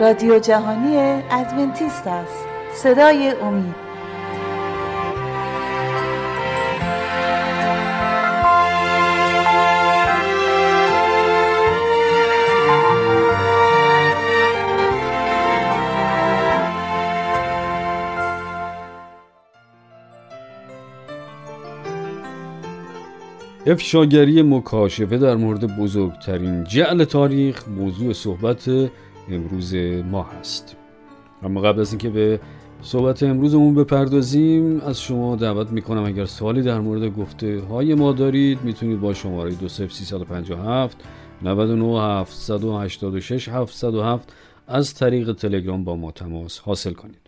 رادیو جهانی ادونتیست است. صدای امید. افشاگری مکاشفه در مورد بزرگترین جعل تاریخ موضوع صحبت امروز ما هست. اما قبل از اینکه به صحبت امروزمون بپردازیم از شما دعوت می‌کنم اگر سوالی در مورد گفته های ما دارید می‌تونید با شماره 20357 99 786 707 از طریق تلگرام با ما تماس حاصل کنید.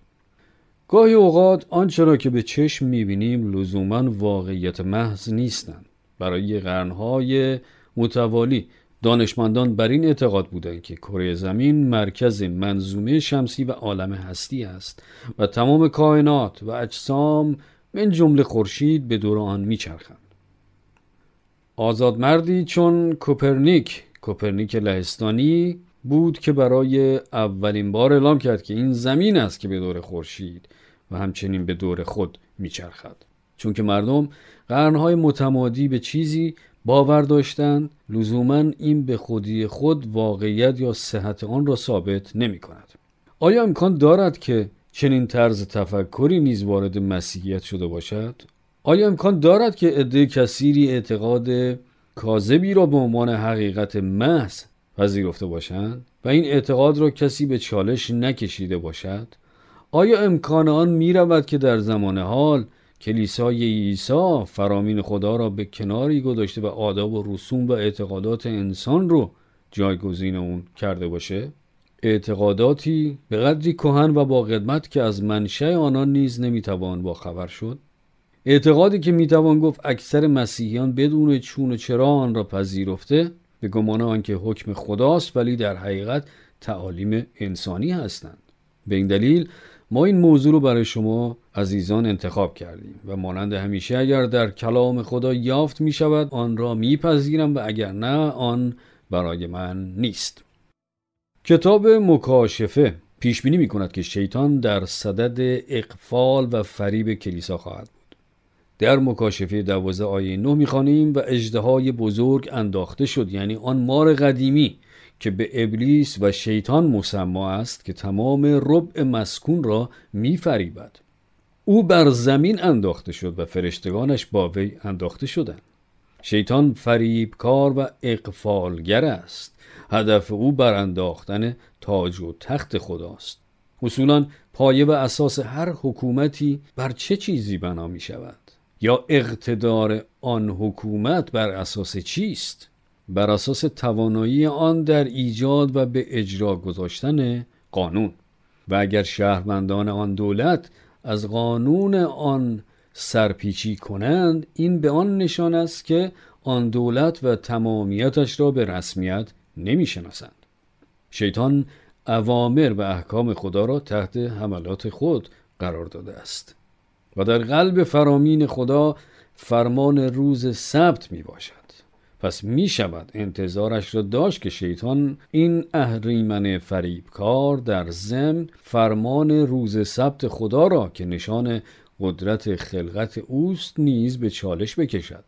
گاهی اوقات آنچه را که به چشم می‌بینیم لزوما واقعیت محض نیستند. برای قرنهای متوالی دانشمندان بر این اعتقاد بودند که کره زمین مرکز منظومه شمسی و عالم هستی است و تمام کائنات و اجسام من جمله خورشید به دور آن میچرخند. آزاد مردی چون کوپرنیک کوپرنیک لهستانی بود که برای اولین بار اعلام کرد که این زمین است که به دور خورشید و همچنین به دور خود میچرخد. چون که مردم قرنهای متمادی به چیزی باور داشتند لزوما این به خودی خود واقعیت یا صحت آن را ثابت نمی کند. آیا امکان دارد که چنین طرز تفکری نیز وارد مسیحیت شده باشد؟ آیا امکان دارد که عده کثیری اعتقاد کاذبی را به عنوان حقیقت محض پذیرفته باشند و این اعتقاد را کسی به چالش نکشیده باشد؟ آیا امکان آن می رود که در زمان حال کلیسای عیسی فرامین خدا را به کناری گذاشته و آداب و رسوم و اعتقادات انسان رو جایگزین اون کرده باشه. اعتقاداتی به قدری کهن و با قدمت که از منشأ آنان نیز نمی‌توان با خبر شد. اعتقادی که می‌توان گفت اکثر مسیحیان بدون چون و چرا آن را پذیرفته به گمان آنکه حکم خداست ولی در حقیقت تعالیم انسانی هستند. به این دلیل ما این موضوع رو برای شما عزیزان انتخاب کردیم و مانند همیشه اگر در کلام خدا یافت می شود آن را میپذیرم و اگر نه آن برای من نیست. کتاب مکاشفه پیش بینی می کند که شیطان در صدد اقفال و فریب کلیسا خواهد بود. در مکاشفه دوازه آیه نه می‌خوانیم و اجدهای بزرگ انداخته شد یعنی آن مار قدیمی که به ابلیس و شیطان مسما است که تمام ربع مسکون را میفریبد. او بر زمین انداخته شد و فرشتگانش با وی انداخته شدند. شیطان فریبکار و اقفالگر است. هدف او بر انداختن تاج و تخت خداست. اصولا پایه و اساس هر حکومتی بر چه چیزی بنا می شود یا اقتدار آن حکومت بر اساس چیست؟ بر اساس توانایی آن در ایجاد و به اجرا گذاشتن قانون. و اگر شهروندان آن دولت از قانون آن سرپیچی کنند این به آن نشان است که آن دولت و تمامیتش را به رسمیت نمی‌شناسند. شیطان اوامر و احکام خدا را تحت حملات خود قرار داده است. و در قلب فرامین خدا فرمان روز سبت می باشد پس می شود انتظارش را داشت که شیطان این اهریمن فریبکار در ضمن فرمان روز سبت خدا را که نشان قدرت خلقت اوست نیز به چالش بکشد.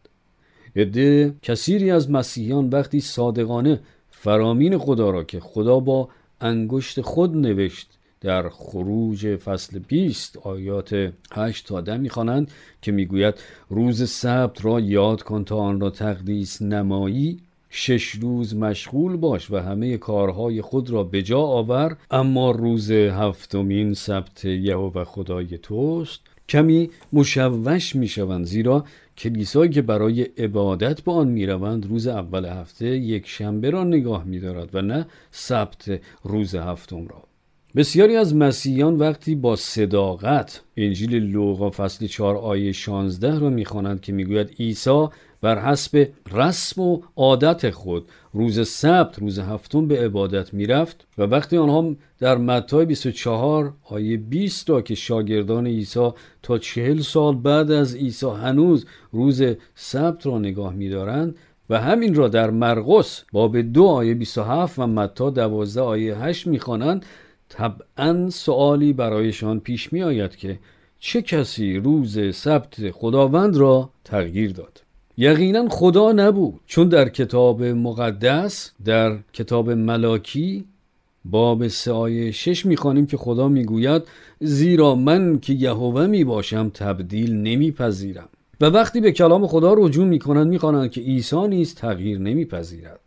عده کثیری از مسیحیان وقتی صادقانه فرامین خدا را که خدا با انگشت خود نوشت در خروج فصل 20 آیات 8 تا 10 می‌خوانند که می‌گوید روز سبت را یاد کن تا آن را تقدیس نمایی شش روز مشغول باش و همه کارهای خود را به جا آور. اما روز هفتمین سبت یهوه خدای توست. کمی مشوش می‌شوند زیرا کلیسایی که برای عبادت به آن می‌روند روز اول هفته یک شنبه را نگاه میدارد و نه سبت روز هفتم را. بسیاری از مسیحیان وقتی با صداقت انجیل لوقا فصل 4 آیه 16 را می‌خوانند که می‌گوید عیسی بر حسب رسم و عادت خود روز سبت روز هفتم به عبادت می‌رفت و وقتی آنها در متی 24 آیه 20 را که شاگردان عیسی تا چهل سال بعد از عیسی هنوز روز سبت را نگاه میدارند و همین را در مرقس باب دو آیه 27 و متا 12 آیه 8 می‌خوانند طبعا سوالی برایشان پیش می آید که چه کسی روز سبت خداوند را تغییر داد؟ یقینا خدا نبود چون در کتاب مقدس در کتاب ملاکی باب آیه شش می‌خوانیم که خدا می‌گوید زیرا من که یهوه می باشم تبدیل نمیپذیرم. و وقتی به کلام خدا رجوع می‌کنند می‌خوانند که عیسی نیز تغییر نمیپذیرد.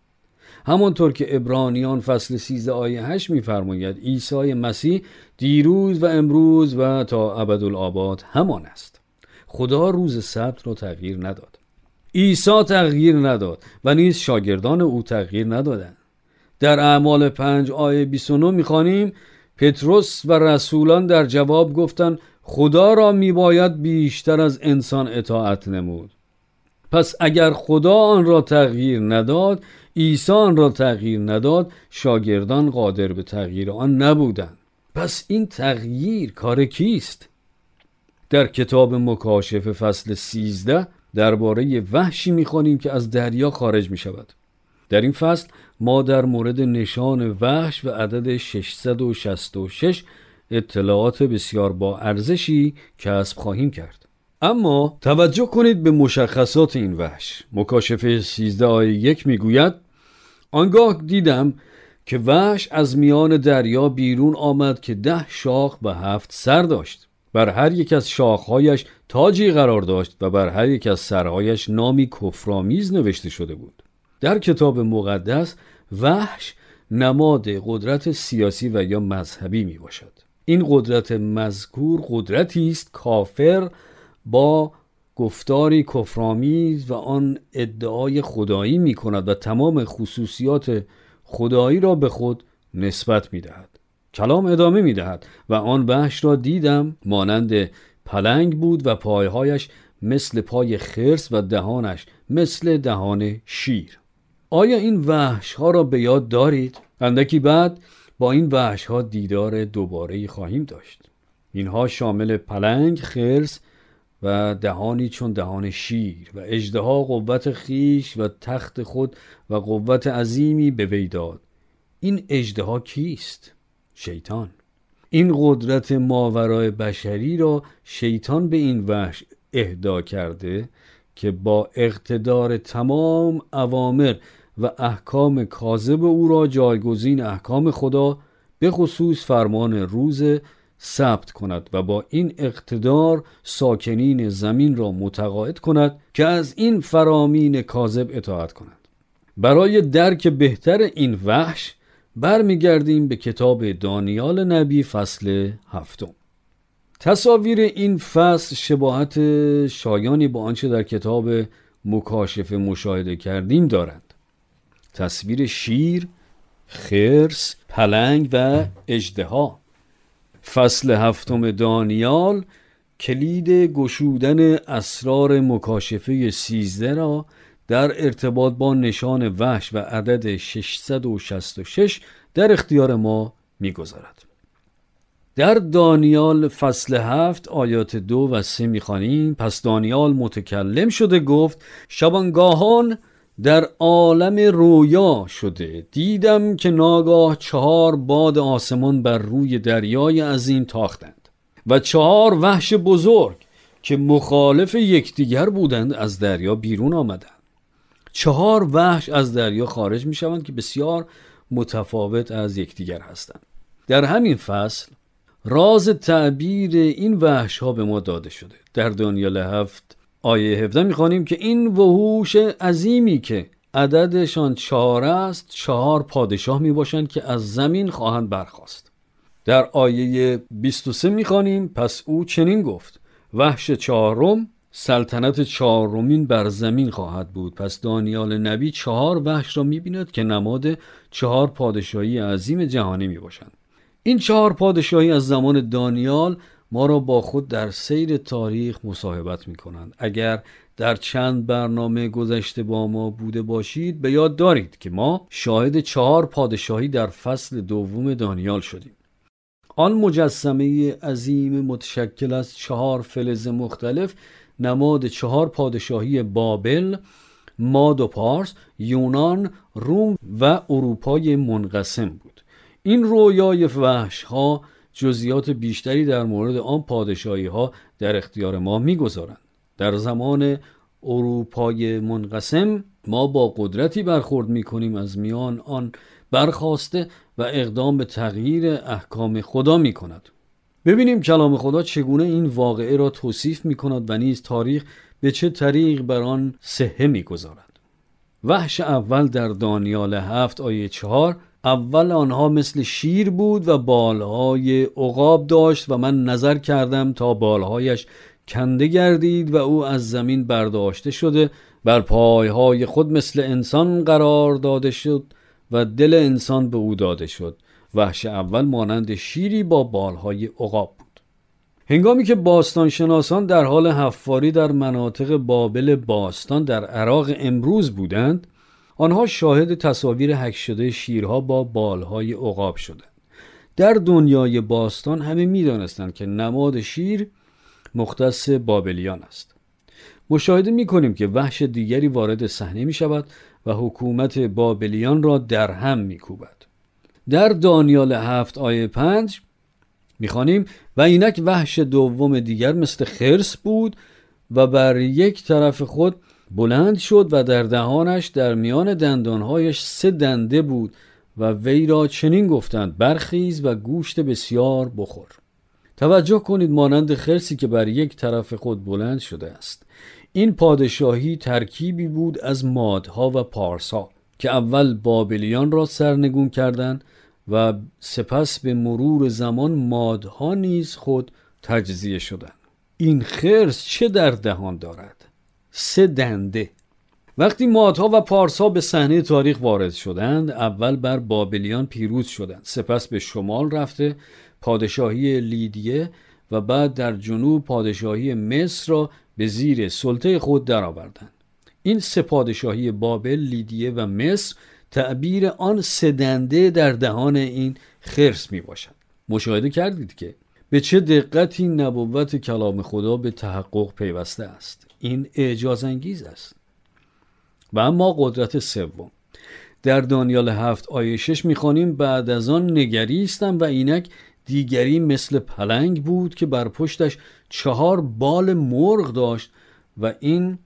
همانطور که ابرانیان فصل 13 آیه 8 میفرماید عیسی مسیح دیروز و امروز و تا ابدالآباد همان است. خدا روز سبت را تغییر نداد. عیسی تغییر نداد و نیز شاگردان او تغییر ندادند. در اعمال پنج آیه 29 می‌خوانیم پتروس و رسولان در جواب گفتند خدا را میباید بیشتر از انسان اطاعت نمود. پس اگر خدا آن را تغییر نداد عیسی آن را تغییر نداد شاگردان قادر به تغییر آن نبودند. پس این تغییر کار کیست؟ در کتاب مکاشفه فصل 13 درباره وحشی می‌خوانیم که از دریا خارج می شود در این فصل ما در مورد نشان وحش و عدد 666 اطلاعات بسیار با ارزشی کسب خواهیم کرد. اما توجه کنید به مشخصات این وحش. مکاشفه 13 آیه یک می‌گوید آنگاه دیدم که وحش از میان دریا بیرون آمد که ده شاخ و هفت سر داشت. بر هر یک از شاخهایش تاجی قرار داشت و بر هر یک از سرهایش نامی کفرآمیز نوشته شده بود. در کتاب مقدس وحش نماد قدرت سیاسی و یا مذهبی می باشد این قدرت مذکور قدرتی است کافر با گفتاری کفرآمیز و آن ادعای خدایی می کند و تمام خصوصیات خدایی را به خود نسبت می دهد. کلام ادامه می دهد و آن وحش را دیدم مانند پلنگ بود و پایهایش مثل پای خرس و دهانش مثل دهان شیر آیا این وحش ها را به یاد دارید؟ اندکی بعد با این وحش ها دیدار دوباره خواهیم داشت اینها شامل پلنگ، خرس و دهانی چون دهان شیر و اجدها قوت خیش و تخت خود و قوت عظیمی به وی داد این اجدها کیست؟ شیطان این قدرت ماورای بشری را شیطان به این وحش اهدا کرده که با اقتدار تمام اوامر و احکام کاذب او را جایگزین احکام خدا به خصوص فرمان روز ثبت کند و با این اقتدار ساکنین زمین را متقاعد کند که از این فرامین کاذب اطاعت کنند. برای درک بهتر این وحش برمیگردیم به کتاب دانیال نبی فصل هفتم. تصاویر این فصل شباهت شایانی با آنچه در کتاب مکاشفه مشاهده کردیم دارند. تصویر شیر، خرس، پلنگ و اجدها فصل هفتم دانیال کلید گشودن اسرار مکاشفه سیزده را در ارتباط با نشان وحش و عدد 666 در اختیار ما می‌گذارد. در دانیال فصل هفت آیات دو و سه می‌خوانیم پس دانیال متکلم شده گفت شبانگاهان در عالم رویا شده. دیدم که ناگاه چهار باد آسمان بر روی دریای عظیم تاختند و چهار وحش بزرگ که مخالف یکدیگر بودند از دریا بیرون آمدند. چهار وحش از دریا خارج می شوند که بسیار متفاوت از یکدیگر هستند. در همین فصل راز تعبیر این وحش ها به ما داده شده. در دانیال هفت آیه 17 می‌خوانیم که این وحوش عظیمی که عددشان چهار است چهار پادشاه می باشند که از زمین خواهند برخواست در آیه 23 می‌خوانیم پس او چنین گفت وحش چهارم سلطنت چهارمین بر زمین خواهد بود. پس دانیال نبی چهار وحش را می‌بیند که نماد چهار پادشاهی عظیم جهانی می باشند این چهار پادشاهی از زمان دانیال ما را با خود در سیر تاریخ مصاحبت می کنند اگر در چند برنامه گذشته با ما بوده باشید به یاد دارید که ما شاهد چهار پادشاهی در فصل دوم دانیال شدیم. آن مجسمه عظیم متشکل از چهار فلز مختلف نماد چهار پادشاهی بابل ماد و پارس یونان روم و اروپای منقسم بود. این رویای وحش ها جزیات بیشتری در مورد آن پادشاهی ها در اختیار ما می‌گذارند در زمان اروپای منقسم ما با قدرتی برخورد می کنیم از میان آن برخواسته و اقدام به تغییر احکام خدا می کند ببینیم کلام خدا چگونه این واقعه را توصیف می کند و نیز تاریخ به چه طریق بر آن صحه می گذارد. وحش اول در دانیال هفت آیه چهار اول آنها مثل شیر بود و بالهای عقاب داشت و من نظر کردم تا بالهایش کنده گردید و او از زمین برداشته شده بر پایهای خود مثل انسان قرار داده شد و دل انسان به او داده شد. وحش اول مانند شیری با بالهای عقاب بود. هنگامی که باستانشناسان در حال حفاری در مناطق بابل باستان در عراق امروز بودند آنها شاهد تصاویر حک شده شیرها با بالهای عقاب شدند در دنیای باستان همه می‌دانستند که نماد شیر مختص بابلیان است مشاهده می کنیم که وحش دیگری وارد صحنه می شود و حکومت بابلیان را در هم می کوبد. در دانیال هفت آیه پنج می‌خوانیم و اینک وحش دوم دیگر مثل خرس بود و بر یک طرف خود بلند شد و در دهانش در میان دندانهایش سه دنده بود و وی را چنین گفتند برخیز و گوشت بسیار بخور. توجه کنید مانند خرسی که بر یک طرف خود بلند شده است. این پادشاهی ترکیبی بود از مادها و پارسا که اول بابلیان را سرنگون کردند و سپس به مرور زمان مادها نیز خود تجزیه شدند. این خرس چه در دهان دارد؟ سه دنده. وقتی مادها و پارسا به صحنه تاریخ وارد شدند اول بر بابلیان پیروز شدند. سپس به شمال رفته پادشاهی لیدیه و بعد در جنوب پادشاهی مصر را به زیر سلطه خود درآوردند. این سه پادشاهی بابل لیدیه و مصر تعبیر آن سدنده در دهان این خرس می باشد. مشاهده کردید که به چه دقتی نبوت کلام خدا به تحقق پیوسته است. این اعجاز انگیز است. و اما قدرت سوم. در دانیال هفت آیه شش می‌خوانیم بعد از آن نگریستم و اینک دیگری مثل پلنگ بود که بر پشتش چهار بال مرغ داشت و این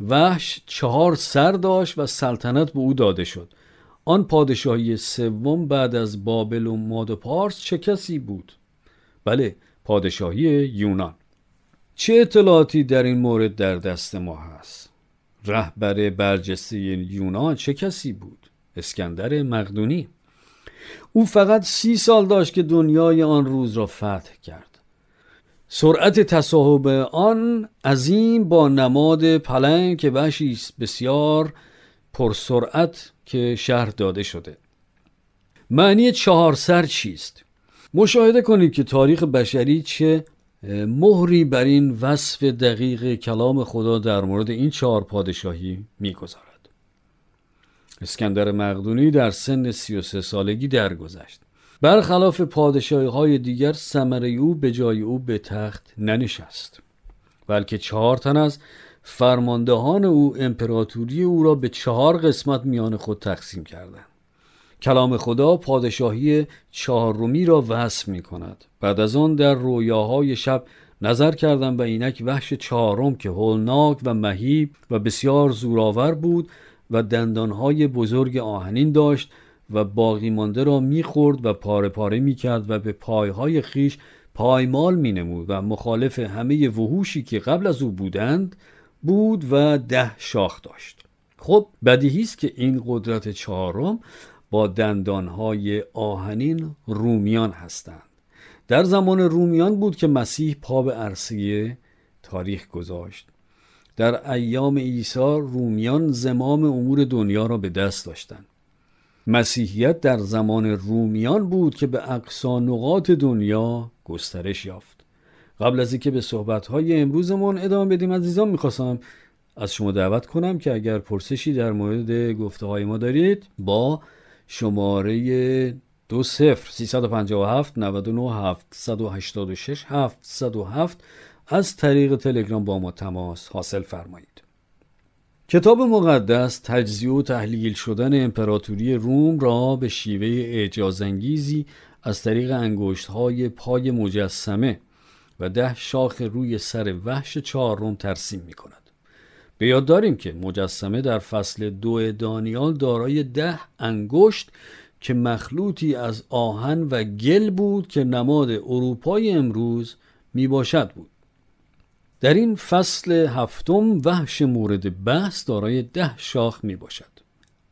وحش چهار سر داشت و سلطنت به او داده شد. آن پادشاهی سوم بعد از بابل و ماد و پارس چه کسی بود؟ بله پادشاهی یونان. چه اطلاعاتی در این مورد در دست ما هست؟ رهبر برجسته یونان چه کسی بود؟ اسکندر مقدونی او فقط سی سال داشت که دنیای آن روز را فتح کرد سرعت تصاحب آن عظیم با نماد پلنگ که وحشی بسیار پرسرعت که شهر داده شده معنی چهار سر چیست؟ مشاهده کنید که تاریخ بشری چه مهری بر این وصف دقیق کلام خدا در مورد این چهار پادشاهی می‌گذارد. اسکندر مقدونی در سن 33 سالگی درگذشت. برخلاف پادشاهی های دیگر سمره او به جای او به تخت ننشست. بلکه چهار تن از فرماندهان او امپراتوری او را به چهار قسمت میان خود تقسیم کردند. کلام خدا پادشاهی چهارمی را وصف می کند. بعد از آن در رویاهای شب نظر کردم و اینک وحش چهارم که هولناک و مهیب و بسیار زورآور بود و دندانهای بزرگ آهنین داشت و باقی مانده را می‌خورد و پاره پاره می‌کرد و به پایهای خیش پایمال مینمود و مخالف همه وحوشی که قبل از او بودند بود و ده شاخ داشت. خب بدیهی است که این قدرت چهارم با دندانهای آهنین رومیان هستند. در زمان رومیان بود که مسیح پا به عرصه تاریخ گذاشت. در ایام عیسی رومیان زمام امور دنیا را به دست داشتند. مسیحیت در زمان رومیان بود که به اقصا نقاط دنیا گسترش یافت. قبل از اینکه به صحبت‌های امروزمون ادامه بدیم عزیزان می‌خواستم از شما دعوت کنم که اگر پرسشی در مورد گفته های ما دارید با شماره دو صفر 357 99 786 707 از طریق تلگرام با ما تماس حاصل فرمایید کتاب مقدس تجزیه و تحلیل شدن امپراتوری روم را به شیوه اعجازانگیزی از طریق انگشت های پای مجسمه و ده شاخ روی سر وحش چهارم ترسیم می کند. به یاد داریم که مجسمه در فصل دو دانیال دارای ده انگشت که مخلوطی از آهن و گل بود که نماد اروپای امروز می باشد بود. در این فصل هفتم وحش مورد بحث دارای ده شاخ می باشد.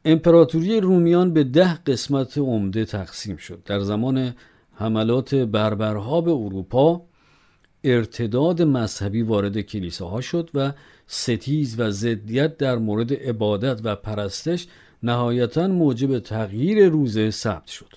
امپراتوری رومیان به ده قسمت عمده تقسیم شد. در زمان حملات بربرها به اروپا ارتداد مذهبی وارد کلیساها شد و ستیز و ضدیت در مورد عبادت و پرستش نهایتا موجب تغییر روزه ثبت شد.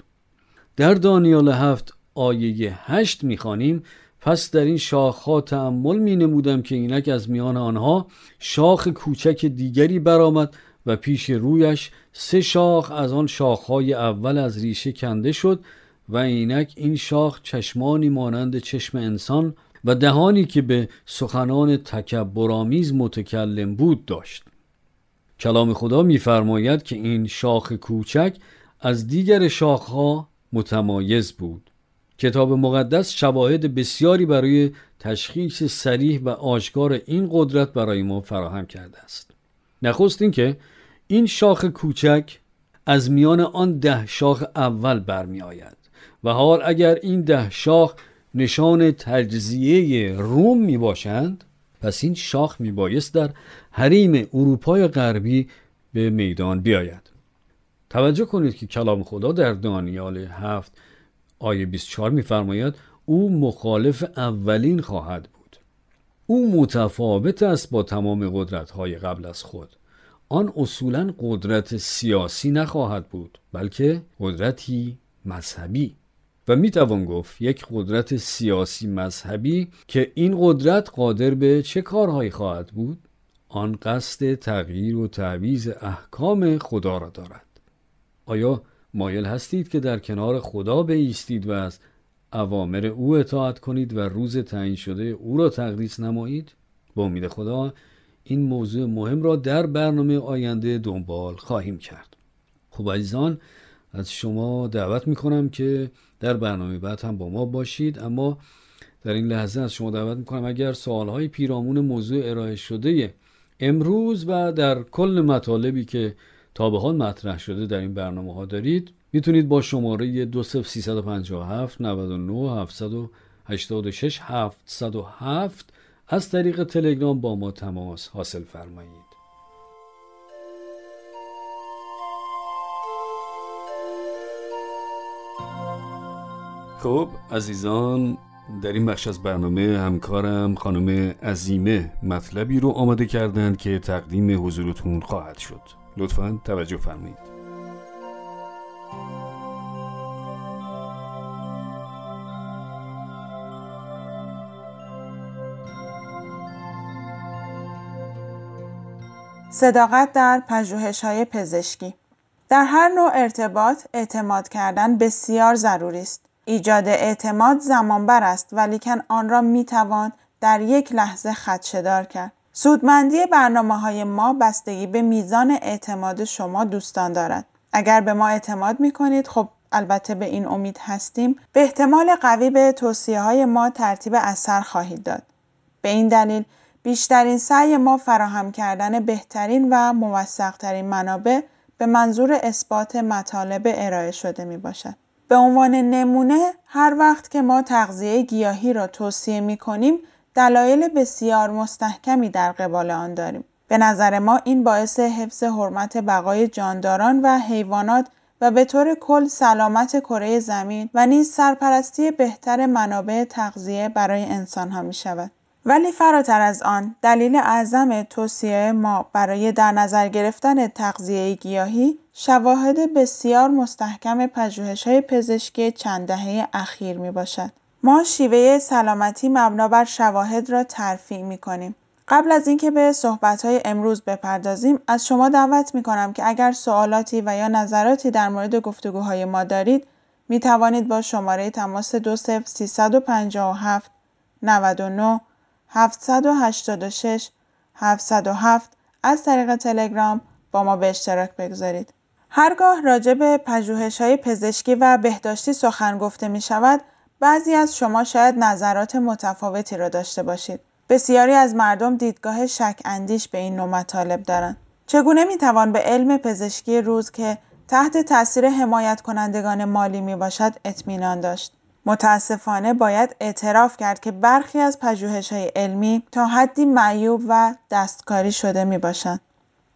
در دانیال هفت آیه هشت می‌خوانیم پس در این شاخها تعمل می نمودم که اینک از میان آنها شاخ کوچک دیگری برآمد و پیش رویش سه شاخ از آن شاخهای اول از ریشه کنده شد و اینک این شاخ چشمانی مانند چشم انسان و دهانی که به سخنان تکبرآمیز متکلم بود داشت. کلام خدا میفرماید که این شاخ کوچک از دیگر شاخها متمایز بود. کتاب مقدس شواهد بسیاری برای تشخیص سریح و آشکار این قدرت برای ما فراهم کرده است. نخست اینکه این شاخ کوچک از میان آن ده شاخ اول برمی آید و حال اگر این ده شاخ نشان تجزیه روم می باشند پس این شاخ می بایست در حریم اروپای غربی به میدان بیاید. توجه کنید که کلام خدا در دانیال هفت آیه 24 میفرماید او مخالف اولین خواهد بود. او متفاوت است با تمام قدرت های قبل از خود. آن اصولا قدرت سیاسی نخواهد بود بلکه قدرتی مذهبی. و می توان گفت یک قدرت سیاسی مذهبی که این قدرت قادر به چه کارهایی خواهد بود؟ آن قصد تغییر و تعویز احکام خدا را دارد. آیا مایل هستید که در کنار خدا بیستید و از اوامر او اطاعت کنید و روز تعیین شده او را تقدیس نمایید؟ با امید خدا این موضوع مهم را در برنامه آینده دنبال خواهیم کرد. خب عزیزان از شما دعوت می‌کنم که در برنامه بعد هم با ما باشید. اما در این لحظه از شما دعوت می‌کنم اگر سوالهای پیرامون موضوع ارائه شده امروز و در کل مطالبی که تا به حال مطرح شده در این برنامه ها دارید می‌تونید با شماره 20357 99 786 707 از طریق تلگرام با ما تماس حاصل فرمایید. خب عزیزان در این بخش از برنامه همکارم خانم عزیمه مطلبی رو آماده کردند که تقدیم حضورتون خواهد شد. لطفا توجه فرمایید. صداقت در های پزشکی. در هر نوع ارتباط اعتماد کردن بسیار ضروری است. ایجاد اعتماد زمانبر است ولیکن آن را می توان در یک لحظه خدشدار کرد. سودمندی برنامه های ما بستگی به میزان اعتماد شما دوستان دارد. اگر به ما اعتماد می کنید خب البته به این امید هستیم به احتمال قوی به توصیه های ما ترتیب اثر خواهید داد. به این دلیل بیشترین سعی ما فراهم کردن بهترین و موثقترین منابع به منظور اثبات مطالب ارائه شده می باشد. به عنوان نمونه هر وقت که ما تغذیه گیاهی را توصیه می کنیم دلایل بسیار مستحکمی در قبال آن داریم. به نظر ما این باعث حفظ حرمت بقای جانداران و حیوانات و به طور کل سلامت کره زمین و نیز سرپرستی بهتر منابع تغذیه برای انسان ها می شود. ولی فراتر از آن دلیل اعظم توصیه ما برای در نظر گرفتن تغذیه گیاهی شواهد بسیار مستحکم های پزشکی چند دهه اخیر می باشد. ما شیوه سلامتی مبنا بر شواهد را ترفیع می کنیم. قبل از اینکه به های امروز بپردازیم از شما دعوت می کنم که اگر سوالاتی و یا نظراتی در مورد گفتگوهای ما دارید می توانید با شماره تماس 20357 99 786 707 از طریق تلگرام با ما به اشتراک بگذارید. هرگاه راجع به پژوهش های پزشکی و بهداشتی سخن گفته می شود، بعضی از شما شاید نظرات متفاوتی را داشته باشید. بسیاری از مردم دیدگاه شک اندیش به این نوع مطالب دارند. چگونه می توان به علم پزشکی روز که تحت تاثیر حمایت کنندگان مالی می باشد اطمینان داشت؟ متاسفانه باید اعتراف کرد که برخی از پژوهش های علمی تا حدی معیوب و دستکاری شده می باشند.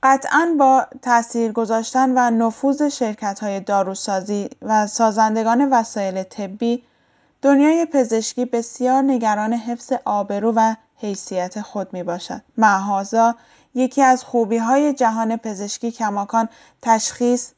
قطعا با تاثیر گذاشتن و نفوذ شرکت های داروسازی و سازندگان وسایل طبی دنیای پزشکی بسیار نگران حفظ آبرو و حیثیت خود می باشد. معهازا یکی از خوبی های جهان پزشکی کماکان تشخیص،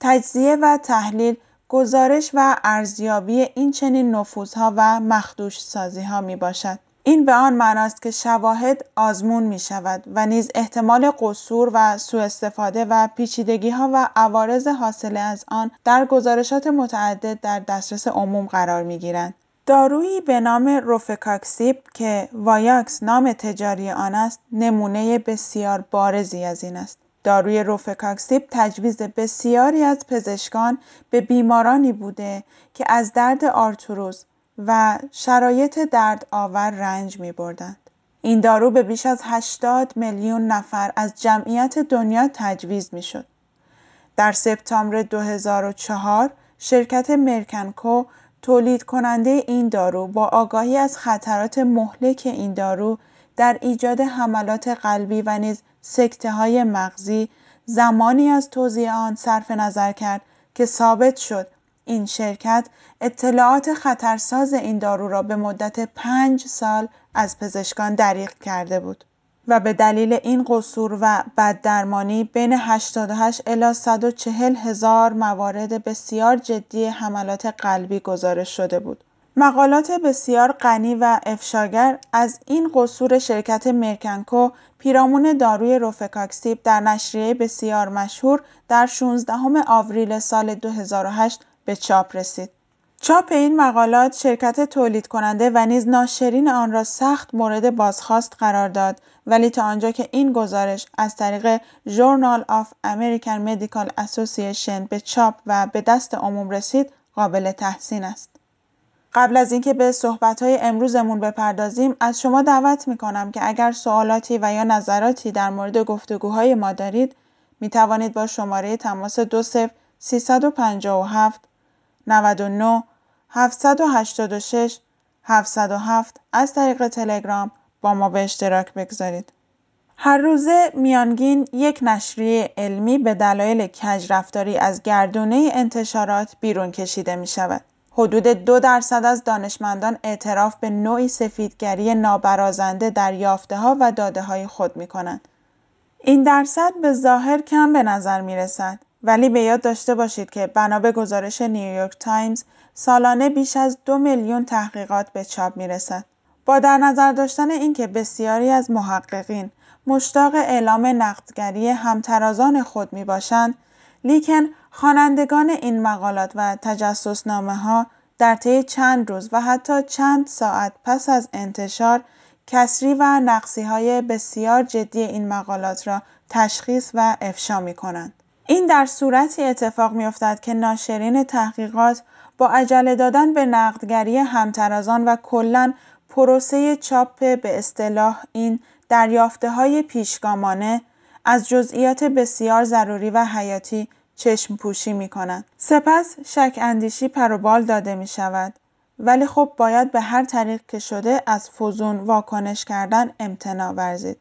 تجزیه و تحلیل گزارش و ارزیابی این چنین نفوذها و مخدوش سازی ها می باشد. این به آن معناست که شواهد آزمون می شود و نیز احتمال قصور و سوء استفاده و پیچیدگی ها و عوارض حاصل از آن در گزارشات متعدد در دسترس عموم قرار می گیرند. دارویی به نام روفکاکسیب که وایاکس نام تجاری آن است نمونه بسیار بارزی از این است. داروی روفکاکسیب تجویز بسیاری از پزشکان به بیمارانی بوده که از درد آرتروز و شرایط درد آور رنج می بردند. این دارو به بیش از 80 میلیون نفر از جمعیت دنیا تجویز می شد. در سپتامبر 2004 شرکت مرکنکو تولید کننده این دارو با آگاهی از خطرات مهلک این دارو در ایجاد حملات قلبی و نیز سکته های مغزی زمانی از توضیح آن صرف نظر کرد که ثابت شد این شرکت اطلاعات خطرساز این دارو را به مدت پنج سال از پزشکان دریغ کرده بود و به دلیل این قصور و بددرمانی بین 88 الی 140 هزار موارد بسیار جدی حملات قلبی گزارش شده بود. مقالات بسیار غنی و افشاگر از این قصور شرکت Merck and Co پیرامون داروی روفکوکسیب در نشریه بسیار مشهور در 16 آوریل سال 2008 به چاپ رسید. چاپ این مقالات شرکت تولید کننده و نیز ناشرین آن را سخت مورد بازخواست قرار داد ولی تا آنجا که این گزارش از طریق Journal of American Medical Association به چاپ و به دست عموم رسید قابل تحسین است. قبل از اینکه به صحبت‌های امروزمون بپردازیم از شما دعوت می‌کنم که اگر سوالاتی و یا نظراتی در مورد گفتگوهای ما دارید می توانید با شماره تماس 20 357 99 786 707 از طریق تلگرام با ما به اشتراک بگذارید. هر روزه میانگین یک نشریه علمی به دلایل کج رفتاری از گردونه انتشارات بیرون کشیده می شود. حدود دو درصد از دانشمندان اعتراف به نوعی سفیدگری نابرازنده در یافته ها و داده های خود می کنند. این درصد به ظاهر کم به نظر می رسد ولی به یاد داشته باشید که بنا به گزارش نیویورک تایمز سالانه بیش از دو میلیون تحقیقات به چاپ می رسد. با در نظر داشتن اینکه بسیاری از محققین مشتاق اعلام نقدگری همترازان خود می باشند، لیکن خوانندگان این مقالات و تجسسنامه ها در طی چند روز و حتی چند ساعت پس از انتشار کسری و نقصی های بسیار جدی این مقالات را تشخیص و افشا می کنند. این در صورتی اتفاق می افتد که ناشرین تحقیقات با عجله دادن به نقدگری همترازان و کلا پروسه چاپ به اصطلاح این دریافته های پیشگامانه از جزئیات بسیار ضروری و حیاتی چشم پوشی می کنند. سپس شک اندیشی پروبال داده می شود. ولی خب باید به هر طریق که شده از فزون واکنش کردن امتناع ورزید.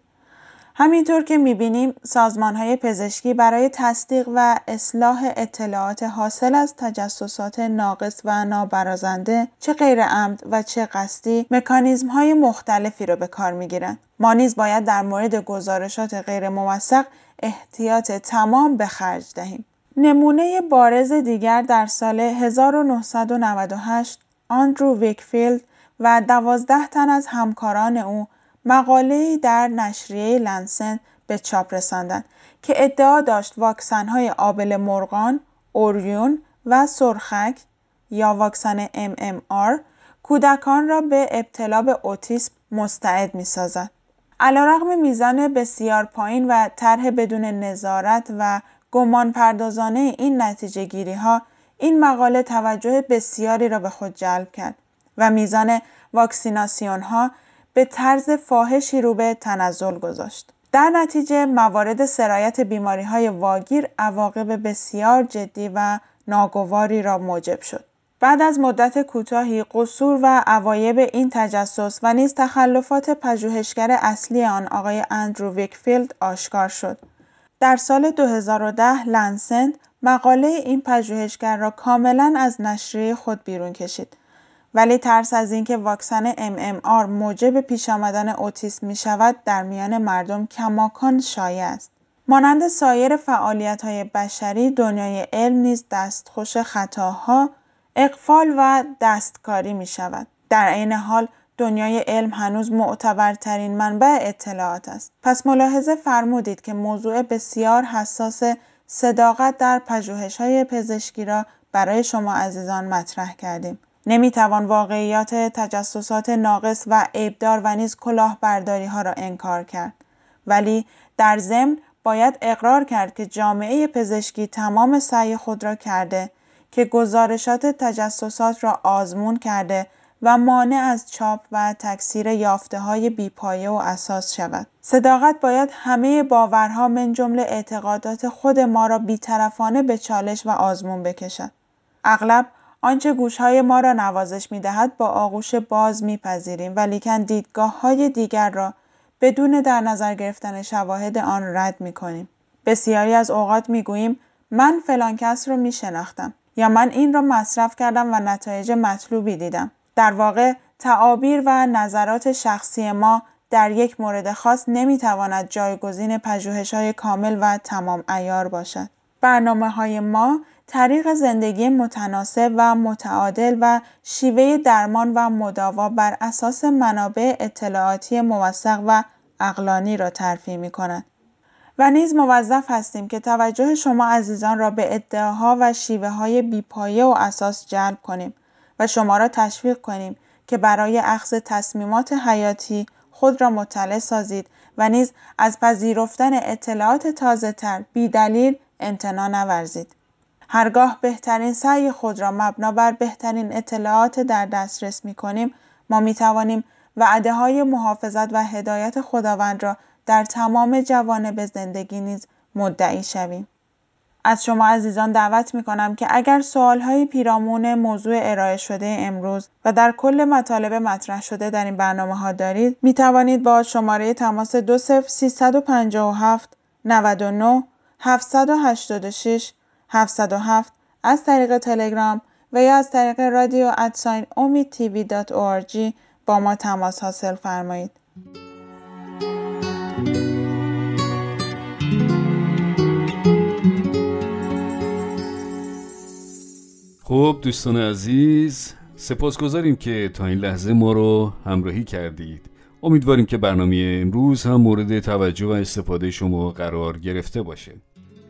همینطور که می‌بینیم سازمان های پزشکی برای تصدیق و اصلاح اطلاعات حاصل از تجسسات ناقص و نابرازنده چه غیر عمد و چه قصدی مکانیزم های مختلفی را به کار می‌گیرند. ما نیز باید در مورد گزارشات غیر موثق احتیاط تمام به خرج دهیم. نمونه بارز دیگر در سال 1998 آندرو ویکفیلد و دوازده تن از همکاران او مقاله‌ای در نشریه Lancet به چاپ رساندند که ادعا داشت واکسن‌های آبله مرغان، اوریون و سرخک یا واکسن MMR کودکان را به ابتلا به اوتیسم مستعد می‌سازد. علیرغم میزان بسیار پایین و طرح بدون نظارت و گمان پردازانه این نتیجه گیری ها این مقاله توجه بسیاری را به خود جلب کرد و میزان واکسیناسیون ها به طرز فاحشی رو به تنزل گذاشت. در نتیجه موارد سرایت بیماری های واگیر عواقب بسیار جدی و ناگواری را موجب شد. بعد از مدت کوتاهی قصور و معایب این تجسس و نیز تخلفات پژوهشگر اصلی آن آقای اندرو ویکفیلد آشکار شد. در سال 2010 لنسنت مقاله این پژوهشگر را کاملا از نشریه خود بیرون کشید ولی ترس از اینکه واکسن MMR موجب پیش آمدن اوتیسم می شود در میان مردم کماکان شایع است. مانند سایر فعالیت های بشری دنیای علم نیز دستخوش خطاها، اقفال و دستکاری می شود. در عین حال دنیای علم هنوز معتبرترین منبع اطلاعات است. پس ملاحظه فرمودید که موضوع بسیار حساس صداقت در های پزشکی را برای شما عزیزان مطرح کردیم. نمی‌توان واقعیات تجسسات ناقص و عیبدار و نیز کلاهبرداری ها را انکار کرد. ولی در ضمن باید اقرار کرد که جامعه پزشکی تمام سعی خود را کرده که گزارشات تجسسات را آزمون کرده و مانع از چاپ و تکثیر یافته های بیپایه و اساس شود. صداقت باید همه باورها من جمله اعتقادات خود ما را بیطرفانه به چالش و آزمون بکشد. اغلب آنچه گوشهای ما را نوازش می دهد با آغوش باز میپذیریم ولیکن دیدگاه های دیگر را بدون در نظر گرفتن شواهد آن رد می کنیم. بسیاری از اوقات می گوییم من فلان کس را می شناختم یا من این را مصرف کردم و نتایج مطلوبی دیدم. در واقع تعابیر و نظرات شخصی ما در یک مورد خاص نمی‌تواند جایگزین پژوهش های کامل و تمام ایار باشد. برنامه های ما طریق زندگی متناسب و متعادل و شیوه درمان و مداوا بر اساس منابع اطلاعاتی موثق و اقلانی را ترفیع می کند. و نیز موظف هستیم که توجه شما عزیزان را به ادعاها و شیوه های بیپایه و اساس جلب کنیم و شما را تشویق کنیم که برای اخذ تصمیمات حیاتی خود را مطلع سازید و نیز از پذیرفتن اطلاعات تازه تر بی دلیل امتنا نورزید. هرگاه بهترین سعی خود را مبنا بر بهترین اطلاعات در دسترس می کنیم ما می توانیم وعده های محافظت و هدایت خداوند را در تمام جوانب زندگی نیز مدعی شویم. از شما عزیزان دعوت می کنم که اگر سوال های پیرامون موضوع ارائه شده امروز و در کل مطالب مطرح شده در این برنامه ها دارید می توانید با شماره تماس 20357 99 786 707 از طریق تلگرام و یا از طریق رادیو ادساین امید تیوی با ما تماس حاصل فرمایید. خب دوستان عزیز سپاسگزاریم که تا این لحظه ما رو همراهی کردید امیدواریم که برنامه امروز هم مورد توجه و استفاده شما قرار گرفته باشه